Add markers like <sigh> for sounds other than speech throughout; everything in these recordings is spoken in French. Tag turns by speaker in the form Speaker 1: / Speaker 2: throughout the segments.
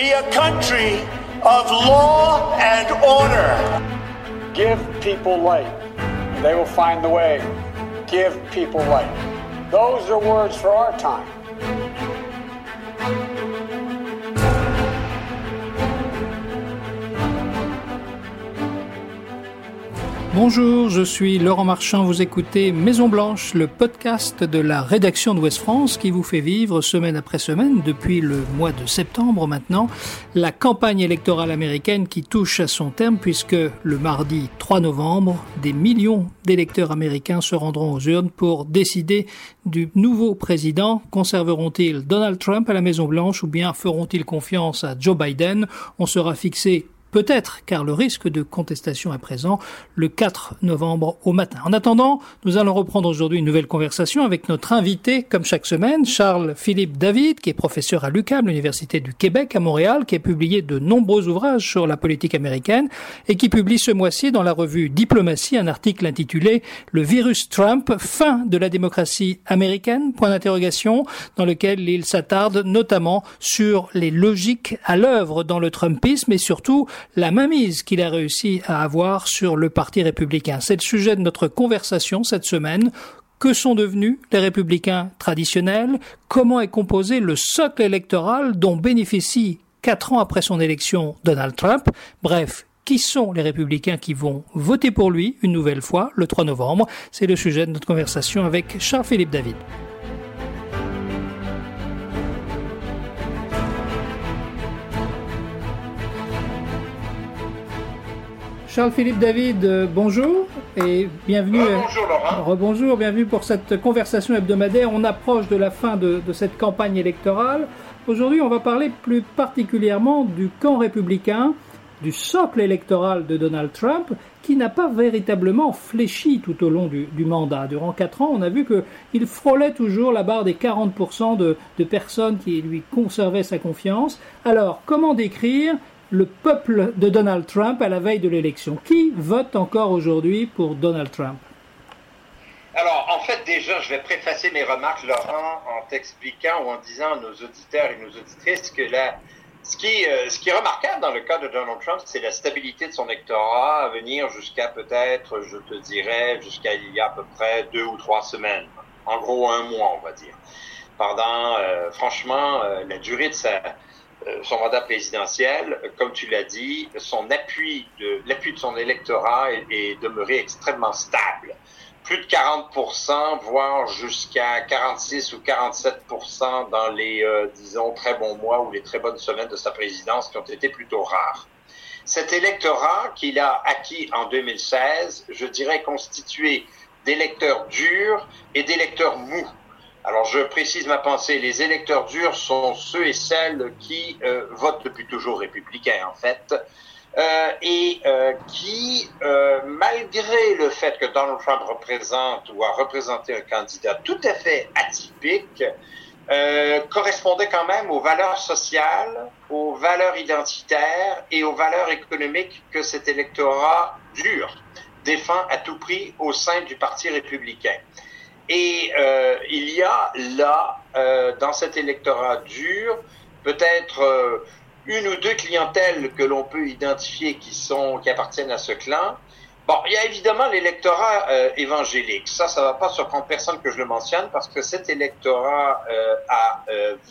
Speaker 1: be a country of law and order.
Speaker 2: Give people light. and They will find the way. Give people light. Those are words for our time.
Speaker 3: Bonjour, je suis Laurent Marchand, vous écoutez Maison Blanche, le podcast de la rédaction de Ouest France qui vous fait vivre semaine après semaine, depuis le mois de septembre maintenant, la campagne électorale américaine qui touche à son terme puisque le mardi 3 novembre, des millions d'électeurs américains se rendront aux urnes pour décider du nouveau président. Conserveront-ils Donald Trump à la Maison Blanche ou bien feront-ils confiance à Joe Biden? On sera fixé Peut-être, car le risque de contestation est présent le 4 novembre au matin. En attendant, nous allons reprendre aujourd'hui une nouvelle conversation avec notre invité, comme chaque semaine, Charles Philippe David, qui est professeur à l'UQAM, l'Université du Québec à Montréal, qui a publié de nombreux ouvrages sur la politique américaine et qui publie ce mois-ci dans la revue Diplomatie un article intitulé Le virus Trump, fin de la démocratie américaine, point d'interrogation, dans lequel il s'attarde notamment sur les logiques à l'œuvre dans le Trumpisme et surtout la mainmise qu'il a réussi à avoir sur le Parti républicain. C'est le sujet de notre conversation cette semaine. Que sont devenus les républicains traditionnels? Comment est composé le socle électoral dont bénéficie quatre ans après son élection Donald Trump? Bref, qui sont les républicains qui vont voter pour lui une nouvelle fois le 3 novembre? C'est le sujet de notre conversation avec Charles-Philippe David. Charles-Philippe David, euh, bonjour et bienvenue.
Speaker 4: Bonjour Laurent.
Speaker 3: Rebonjour, bienvenue pour cette conversation hebdomadaire. On approche de la fin de, de cette campagne électorale. Aujourd'hui, on va parler plus particulièrement du camp républicain, du socle électoral de Donald Trump, qui n'a pas véritablement fléchi tout au long du, du, mandat. Durant quatre ans, on a vu qu'il frôlait toujours la barre des 40% de, de personnes qui lui conservaient sa confiance. Alors, comment décrire le peuple de Donald Trump à la veille de l'élection. Qui vote encore aujourd'hui pour Donald Trump?
Speaker 4: Alors, en fait, déjà, je vais préfacer mes remarques, Laurent, en t'expliquant ou en disant à nos auditeurs et nos auditrices que là, ce qui, euh, ce qui est remarquable dans le cas de Donald Trump, c'est la stabilité de son électorat à venir jusqu'à peut-être, je te dirais, jusqu'à il y a à peu près deux ou trois semaines. En gros, un mois, on va dire. Pendant, euh, franchement, euh, la durée de sa, son mandat présidentiel, comme tu l'as dit, son appui de l'appui de son électorat est, est, demeuré extrêmement stable. Plus de 40 voire jusqu'à 46 ou 47% dans les, euh, disons, très bons mois ou les très bonnes semaines de sa présidence qui ont été plutôt rares. Cet électorat qu'il a acquis en 2016, je dirais constitué d'électeurs durs et d'électeurs mous. Alors, je précise ma pensée. Les électeurs durs sont ceux et celles qui euh, votent depuis toujours républicains, en fait, euh, et euh, qui, euh, malgré le fait que Donald Trump représente ou a représenté un candidat tout à fait atypique, euh, correspondait quand même aux valeurs sociales, aux valeurs identitaires et aux valeurs économiques que cet électorat dur défend à tout prix au sein du Parti républicain. Et euh, il y a là, euh, dans cet électorat dur, peut-être euh, une ou deux clientèles que l'on peut identifier qui sont qui appartiennent à ce clan. Bon, il y a évidemment l'électorat euh, évangélique. Ça, ça va pas surprendre personne que je le mentionne parce que cet électorat euh, a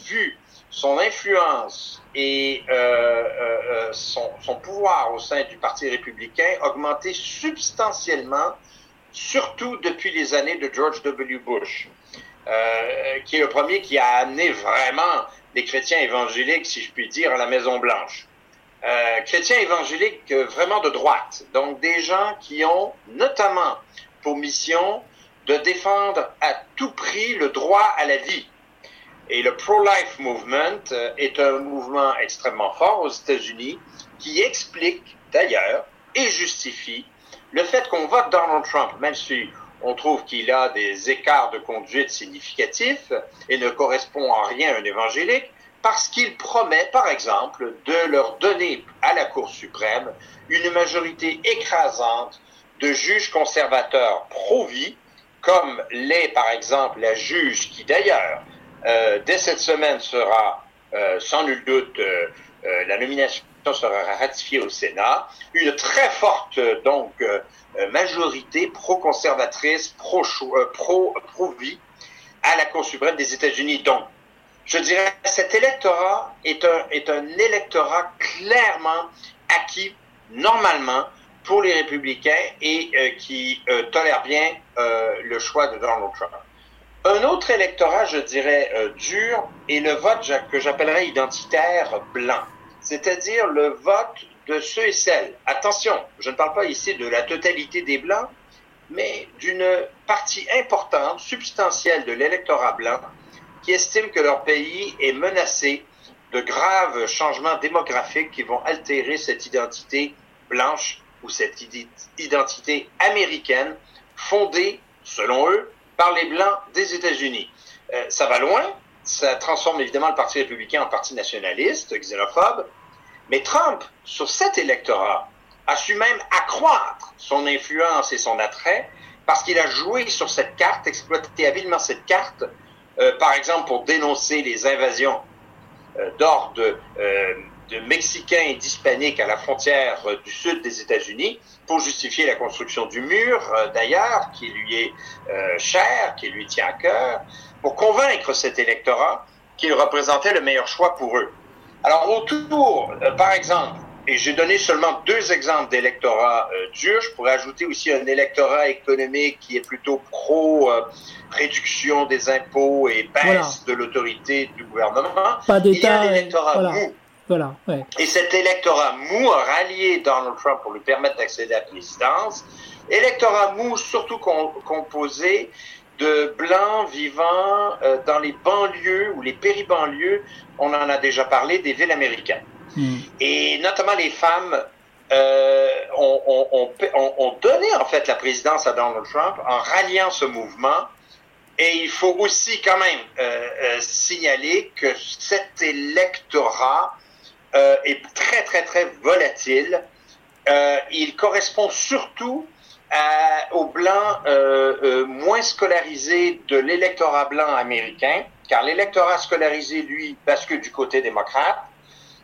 Speaker 4: vu son influence et son, son pouvoir au sein du Parti républicain augmenter substantiellement surtout depuis les années de George W. Bush, euh, qui est le premier qui a amené vraiment les chrétiens évangéliques, si je puis dire, à la Maison Blanche. Euh, chrétiens évangéliques euh, vraiment de droite, donc des gens qui ont notamment pour mission de défendre à tout prix le droit à la vie. Et le pro-life movement est un mouvement extrêmement fort aux États-Unis qui explique d'ailleurs et justifie le fait qu'on vote Donald Trump, même si on trouve qu'il a des écarts de conduite significatifs et ne correspond en rien à un évangélique, parce qu'il promet, par exemple, de leur donner à la Cour suprême une majorité écrasante de juges conservateurs pro-vie, comme l'est, par exemple, la juge qui, d'ailleurs, euh, dès cette semaine sera euh, sans nul doute euh, la nomination sera ratifiée au Sénat. Une très forte donc majorité pro-conservatrice, pro-pro-vie à la Cour suprême des États-Unis. Donc, je dirais, cet électorat est un, est un électorat clairement acquis normalement pour les républicains et euh, qui euh, tolère bien euh, le choix de Donald Trump. Un autre électorat, je dirais, dur est le vote que j'appellerais identitaire blanc, c'est-à-dire le vote de ceux et celles. Attention, je ne parle pas ici de la totalité des blancs, mais d'une partie importante, substantielle de l'électorat blanc qui estime que leur pays est menacé de graves changements démographiques qui vont altérer cette identité blanche ou cette identité américaine fondée, selon eux, par les Blancs des États-Unis. Euh, ça va loin, ça transforme évidemment le Parti républicain en parti nationaliste, xénophobe, mais Trump, sur cet électorat, a su même accroître son influence et son attrait parce qu'il a joué sur cette carte, exploité habilement cette carte, euh, par exemple pour dénoncer les invasions euh, d'ordre de Mexicains et d'Hispaniques à la frontière euh, du sud des États-Unis pour justifier la construction du mur, euh, d'ailleurs, qui lui est euh, cher, qui lui tient à cœur, pour convaincre cet électorat qu'il représentait le meilleur choix pour eux. Alors autour, par exemple, et j'ai donné seulement deux exemples d'électorats durs, je pourrais ajouter aussi un électorat économique qui est plutôt pro-réduction des impôts et baisse de l'autorité du gouvernement.
Speaker 3: Pas d'État. Il y a un électorat mou
Speaker 4: et cet électorat mou a rallié Donald Trump pour lui permettre d'accéder à la présidence. Électorat mou surtout composé de blancs vivant euh, dans les banlieues ou les péribanlieues, on en a déjà parlé, des villes américaines. Hmm. Et notamment les femmes euh, ont, donné en fait la présidence à Donald Trump en ralliant ce mouvement. Et il faut aussi quand même euh, signaler que cet électorat est très, très, très volatile. Il correspond surtout à, aux blancs euh, euh, moins scolarisés de l'électorat blanc américain, car l'électorat scolarisé, lui, bascule du côté démocrate.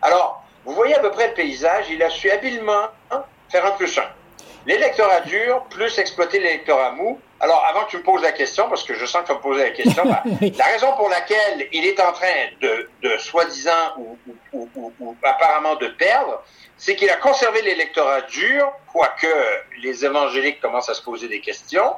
Speaker 4: Alors, vous voyez à peu près le paysage, il a su habilement faire un plus un. L'électorat dur, plus exploiter l'électorat mou. Alors, avant que tu me poses la question, parce que je sens que tu vas me poser la question, <laughs> ben, la raison pour laquelle il est en train de, de soi-disant ou, ou, ou, ou, apparemment de perdre, c'est qu'il a conservé l'électorat dur, quoique les évangéliques commencent à se poser des questions,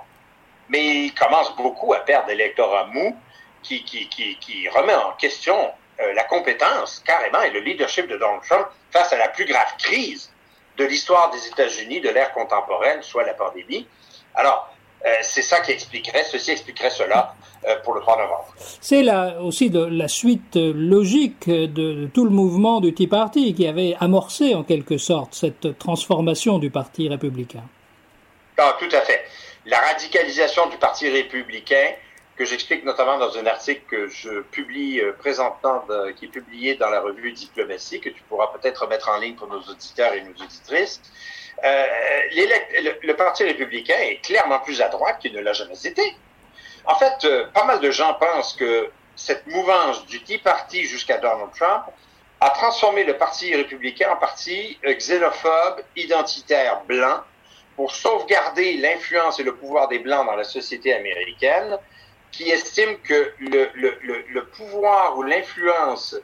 Speaker 4: mais il commence beaucoup à perdre l'électorat mou qui, qui, qui, qui, remet en question euh, la compétence, carrément, et le leadership de Donald Trump face à la plus grave crise de l'histoire des États-Unis de l'ère contemporaine, soit la pandémie. Alors, c'est ça qui expliquerait, ceci expliquerait cela euh, pour le 3 novembre.
Speaker 3: C'est là aussi de la suite logique de, tout le mouvement du Tea Party qui avait amorcé en quelque sorte cette transformation du Parti républicain.
Speaker 4: Ah, tout à fait. La radicalisation du Parti républicain que j'explique notamment dans un article que je publie euh, présentement, qui est publié dans la revue Diplomatie, que tu pourras peut-être mettre en ligne pour nos auditeurs et nos auditrices. Euh, le, Parti républicain est clairement plus à droite qu'il ne l'a jamais été. En fait, euh, pas mal de gens pensent que cette mouvance du Tea Party jusqu'à Donald Trump a transformé le Parti républicain en parti xénophobe, identitaire, blanc, pour sauvegarder l'influence et le pouvoir des Blancs dans la société américaine, qui estime que le, le, le, pouvoir ou l'influence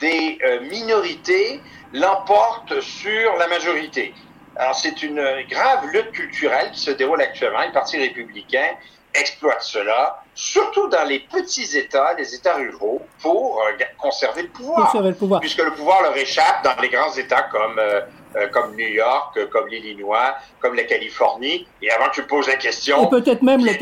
Speaker 4: des euh, minorités l'emporte sur la majorité. Alors c'est une grave lutte culturelle qui se déroule actuellement. Le Parti républicain exploite cela, surtout dans les petits États, les États ruraux, pour euh, conserver le pouvoir. Conserver le pouvoir. Puisque le pouvoir leur échappe dans les grands États comme euh, euh, comme New York, euh, comme l'Illinois, comme la Californie. Et avant que tu poses la question,
Speaker 3: peut-être même
Speaker 4: le,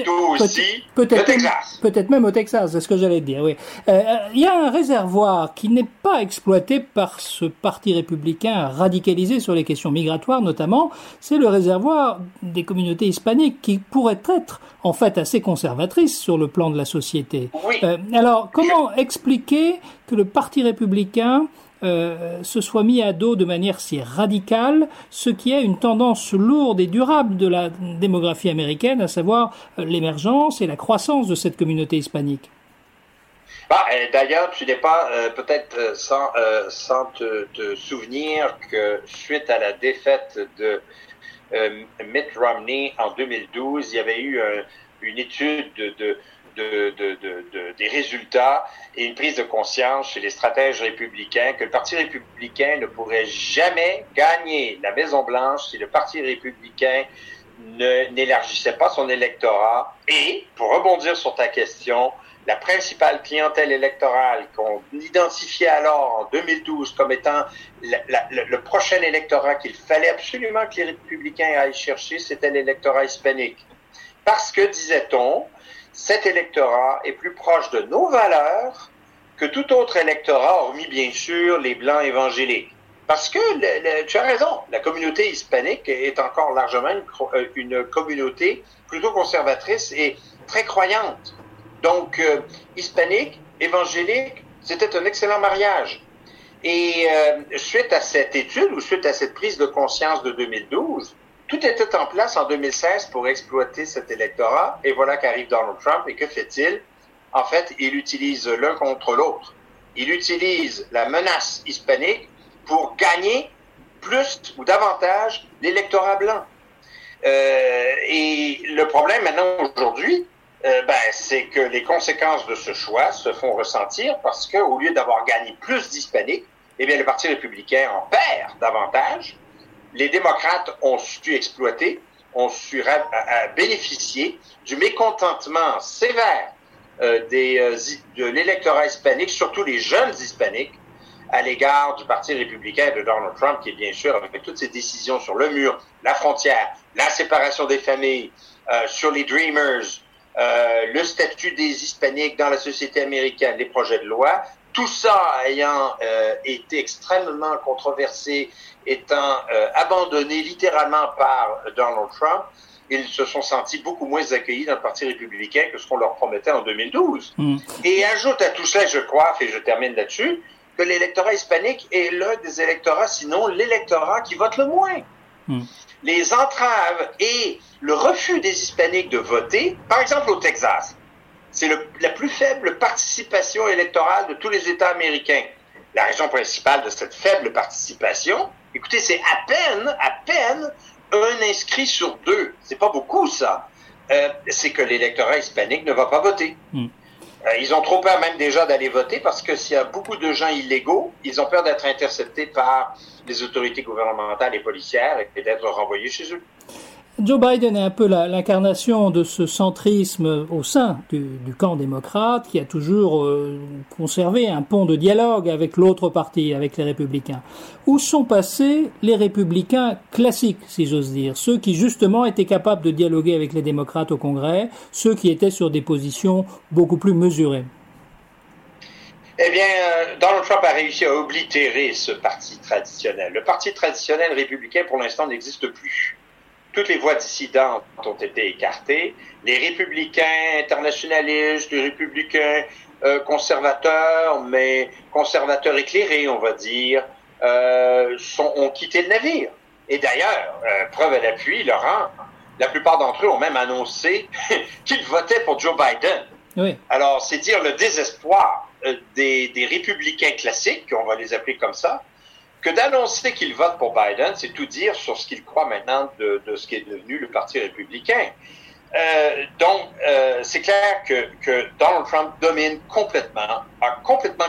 Speaker 4: aussi peut le Texas.
Speaker 3: Peut-être même au Texas, c'est ce que j'allais dire. Oui. Euh, il y a un réservoir qui n'est pas exploité par ce parti républicain radicalisé sur les questions migratoires, notamment. C'est le réservoir des communautés hispaniques qui pourraient être en fait assez conservatrices sur le plan de la société.
Speaker 4: Oui.
Speaker 3: alors, comment expliquer que le parti républicain euh, se soit mis à dos de manière si radicale ce qui est une tendance lourde et durable de la démographie américaine, à savoir euh, l'émergence et la croissance de cette communauté hispanique.
Speaker 4: Bah, D'ailleurs, tu n'es pas peut-être sans, te, souvenir que suite à la défaite de Mitt Romney en 2012, il y avait eu une étude de, de de, de, de, des résultats et une prise de conscience chez les stratèges républicains que le Parti républicain ne pourrait jamais gagner la Maison-Blanche si le Parti républicain n'élargissait pas son électorat. Et, pour rebondir sur ta question, la principale clientèle électorale qu'on identifiait alors en 2012 comme étant le prochain électorat qu'il fallait absolument que les républicains aillent chercher, c'était l'électorat hispanique. Parce que, disait-on, cet électorat est plus proche de nos valeurs que tout autre électorat, hormis bien sûr les blancs évangéliques. Parce que tu as raison, la communauté hispanique est encore largement une, euh, communauté plutôt conservatrice et très croyante. Donc, euh, hispanique, évangélique, c'était un excellent mariage. Et euh, suite à cette étude ou suite à cette prise de conscience de 2012, tout était en place en 2016 pour exploiter cet électorat. Et voilà qu'arrive Donald Trump. Et que fait-il? En fait, il utilise l'un contre l'autre. Il utilise la menace hispanique pour gagner plus ou davantage l'électorat blanc. Euh, et le problème maintenant aujourd'hui, euh, ben, c'est que les conséquences de ce choix se font ressentir parce qu'au lieu d'avoir gagné plus d'hispaniques, eh bien, le Parti républicain en perd davantage les démocrates ont su exploiter, ont su bénéficier du mécontentement sévère euh, euh, de l'électorat hispanique, surtout les jeunes hispaniques, à l'égard du Parti républicain et de Donald Trump, qui est bien sûr, avec toutes ses décisions sur le mur, la frontière, la séparation des familles, euh, sur les Dreamers, le statut des hispaniques dans la société américaine, les projets de loi, tout ça ayant été extrêmement controversé étant euh, abandonnés littéralement par Donald Trump, ils se sont sentis beaucoup moins accueillis dans le Parti républicain que ce qu'on leur promettait en 2012. Mm. Et ajoute à tout cela, je crois, et je termine là-dessus, que l'électorat hispanique est l'un des électorats, sinon l'électorat qui vote le moins. Mm. Les entraves et le refus des hispaniques de voter, par exemple au Texas, c'est la plus faible participation électorale de tous les États américains. La raison principale de cette faible participation, Écoutez, c'est à peine, à peine un inscrit sur deux. C'est pas beaucoup, ça. Euh, c'est que l'électorat hispanique ne va pas voter. Hmm. Euh, ils ont trop peur même déjà d'aller voter parce que s'il y a beaucoup de gens illégaux, ils ont peur d'être interceptés par les autorités gouvernementales et policières et d'être renvoyés chez eux.
Speaker 3: Joe Biden est un peu l'incarnation de ce centrisme au sein du, camp démocrate qui a toujours euh, conservé un pont de dialogue avec l'autre parti, avec les républicains. Où sont passés les républicains classiques, si j'ose dire, ceux qui justement étaient capables de dialoguer avec les démocrates au Congrès, ceux qui étaient sur des positions beaucoup plus mesurées
Speaker 4: eh bien, euh, Donald Trump a réussi à oblitérer ce parti traditionnel. Le parti traditionnel républicain, pour l'instant, n'existe plus toutes les voix dissidentes ont été écartées. Les républicains internationalistes, les républicains euh, conservateurs, mais conservateurs éclairés, on va dire, euh, sont, ont quitté le navire. Et d'ailleurs, euh, preuve à l'appui, Laurent, la plupart d'entre eux ont même annoncé <laughs> qu'ils votaient pour Joe Biden. Oui. Alors, c'est dire le désespoir des, des républicains classiques, on va les appeler comme ça, que d'annoncer qu'il vote pour Biden, c'est tout dire sur ce qu'il croit maintenant de, de, ce qui est devenu le Parti républicain. Euh, donc, euh, c'est clair que, que, Donald Trump domine complètement, a complètement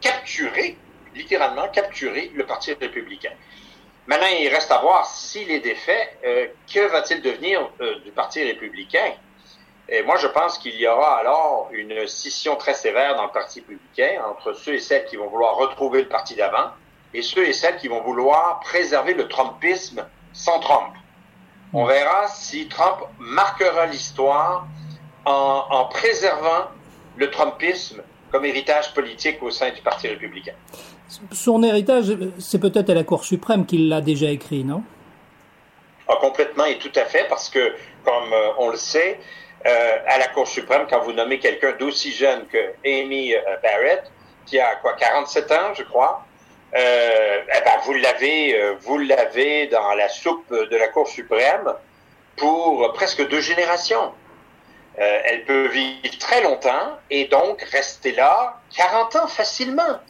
Speaker 4: capturé, littéralement capturé le Parti républicain. Maintenant, il reste à voir s'il est défait, euh, que va-t-il devenir euh, du Parti républicain? Et moi, je pense qu'il y aura alors une scission très sévère dans le Parti républicain entre ceux et celles qui vont vouloir retrouver le parti d'avant et ceux et celles qui vont vouloir préserver le Trumpisme sans Trump. On verra si Trump marquera l'histoire en, en, préservant le Trumpisme comme héritage politique au sein du Parti républicain.
Speaker 3: Son héritage, c'est peut-être à la Cour suprême qu'il l'a déjà écrit, non?
Speaker 4: Ah, Complètement et tout à fait, parce que, comme euh, on le sait, euh, à la Cour suprême, quand vous nommez quelqu'un d'aussi jeune que Amy euh, Barrett, qui a quoi 47 ans, je crois, euh, eh ben, vous l'avez, euh, vous l'avez dans la soupe de la Cour suprême pour presque deux générations. Euh, elle peut vivre très longtemps et donc rester là 40 ans facilement.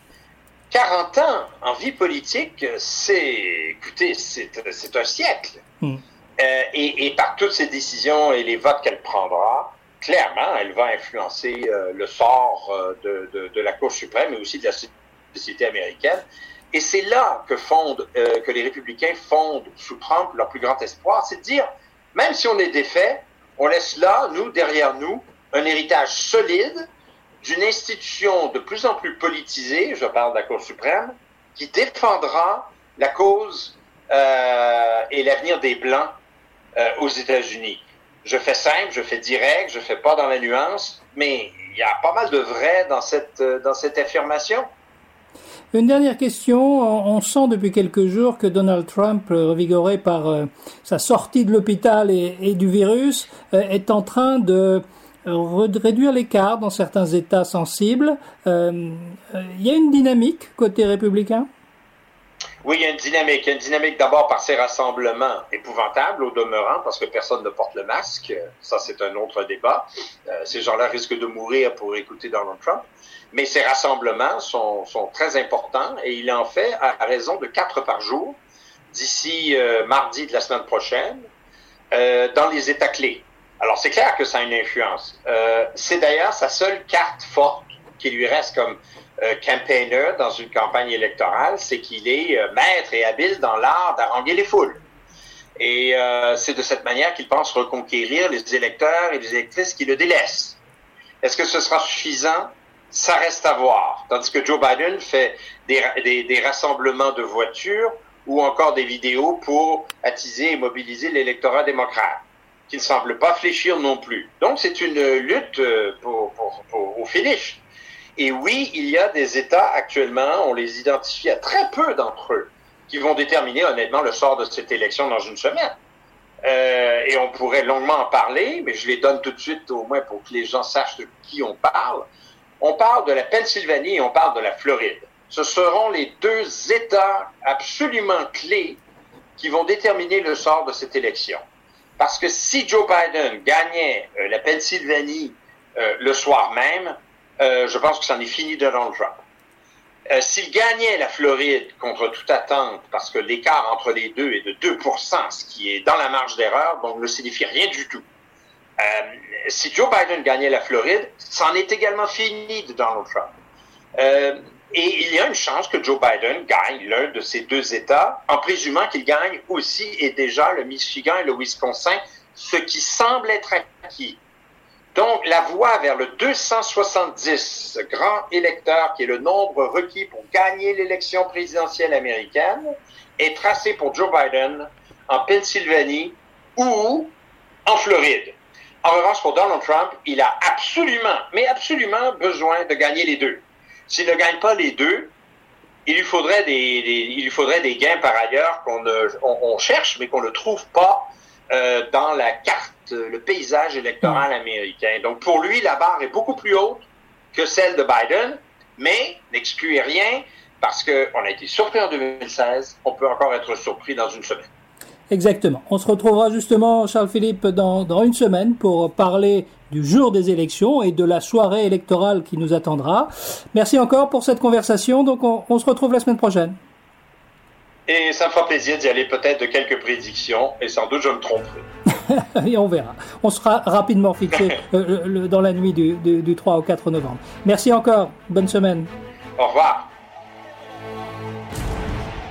Speaker 4: 40 ans en vie politique, c'est, écoutez, c'est un siècle. Hmm. Euh, et, et, par toutes ces décisions et les votes qu'elle prendra, clairement, elle va influencer euh, le sort euh, de, de, de, la Cour suprême, mais aussi de la Et c'est là que, fondent, euh, que les républicains fondent sous Trump leur plus grand espoir, c'est de dire, même si on est défait, on laisse là, nous, derrière nous, un héritage solide d'une institution de plus en plus politisée, je parle de la Cour suprême, qui défendra la cause euh, et l'avenir des Blancs euh, aux États-Unis. Je fais simple, je fais direct, je fais pas dans la nuance, mais il y a pas mal de vrai dans cette, dans cette affirmation.
Speaker 3: Une dernière question. On sent depuis quelques jours que Donald Trump, revigoré par euh, sa sortie de l'hôpital et, du virus, euh, est en train de réduire l'écart dans certains États sensibles. Euh, il y a une dynamique côté républicain?
Speaker 4: Oui, il y a une dynamique. Il y a une dynamique d'abord par ces rassemblements épouvantables au demeurant, parce que personne ne porte le masque. Ça, c'est un autre débat. ces gens-là risquent de mourir pour écouter Donald Trump mais ces rassemblements sont, sont, très importants et il en fait à raison de quatre par jour d'ici euh, mardi de la semaine prochaine euh, dans les États clés. Alors c'est clair que ça a une influence. Euh, c'est d'ailleurs sa seule carte forte qui lui reste comme euh, campaigner dans une campagne électorale, c'est qu'il est, euh, maître et habile dans l'art d'arranger les foules. Et c'est de cette manière qu'il pense reconquérir les électeurs et les électrices qui le délaissent. Est-ce que ce sera suffisant? ça reste à voir. Tandis que Joe Biden fait des, rassemblements de voitures ou encore des vidéos pour attiser et mobiliser l'électorat démocrate, qui ne semble pas fléchir non plus. Donc c'est une lutte euh, pour, au finish. Et oui, il y a des États actuellement, on les identifie à très peu d'entre eux, qui vont déterminer honnêtement le sort de cette élection dans une semaine. Euh, et on pourrait longuement en parler, mais je les donne tout de suite au moins pour que les gens sachent de qui on parle on parle de la Pennsylvanie et on parle de la Floride. Ce seront les deux États absolument clés qui vont déterminer le sort de cette élection. Parce que si Joe Biden gagnait euh, la Pennsylvanie euh, le soir même, euh, je pense que c'en est fini de Donald Trump. S'il gagnait la Floride contre toute attente, parce que l'écart entre les deux est de 2% ce qui est dans la marge d'erreur, donc ne signifie rien du tout. Euh, si Joe Biden gagnait la Floride, c'en est également fini de Donald Trump. Euh, et il y a une chance que Joe Biden gagne l'un de ces deux États, en présumant qu'il gagne aussi et déjà le Michigan et le Wisconsin, ce qui semble être acquis. Donc, la voie vers le 270 grand électeur, qui est le nombre requis pour gagner l'élection présidentielle américaine, est tracée pour Joe Biden en Pennsylvanie ou en Floride. En revanche, pour Donald Trump, il a absolument, mais absolument besoin de gagner les deux. S'il ne gagne pas les deux, il lui faudrait des, il lui faudrait des gains par ailleurs qu'on on, cherche, mais qu'on ne trouve pas euh, dans la carte, le paysage électoral américain. Donc pour lui, la barre est beaucoup plus haute que celle de Biden, mais n'excluez rien parce qu'on a été surpris en 2016, on peut encore être surpris dans une semaine.
Speaker 3: Exactement. On se retrouvera justement, Charles-Philippe, dans, dans une semaine pour parler du jour des élections et de la soirée électorale qui nous attendra. Merci encore pour cette conversation. Donc, on, on se retrouve la semaine prochaine.
Speaker 4: Et ça me fera plaisir d'y aller peut-être de quelques prédictions et sans doute je me tromperai. <laughs>
Speaker 3: et on verra. On sera rapidement fixé <laughs> euh, dans la nuit du, du, du 3 au 4 novembre. Merci encore. Bonne semaine.
Speaker 4: Au revoir.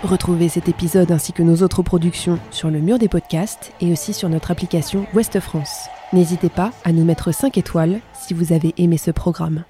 Speaker 5: Retrouvez cet épisode ainsi que nos autres productions sur le mur des podcasts et aussi sur notre application Ouest France. N'hésitez pas à nous mettre 5 étoiles si vous avez aimé ce programme.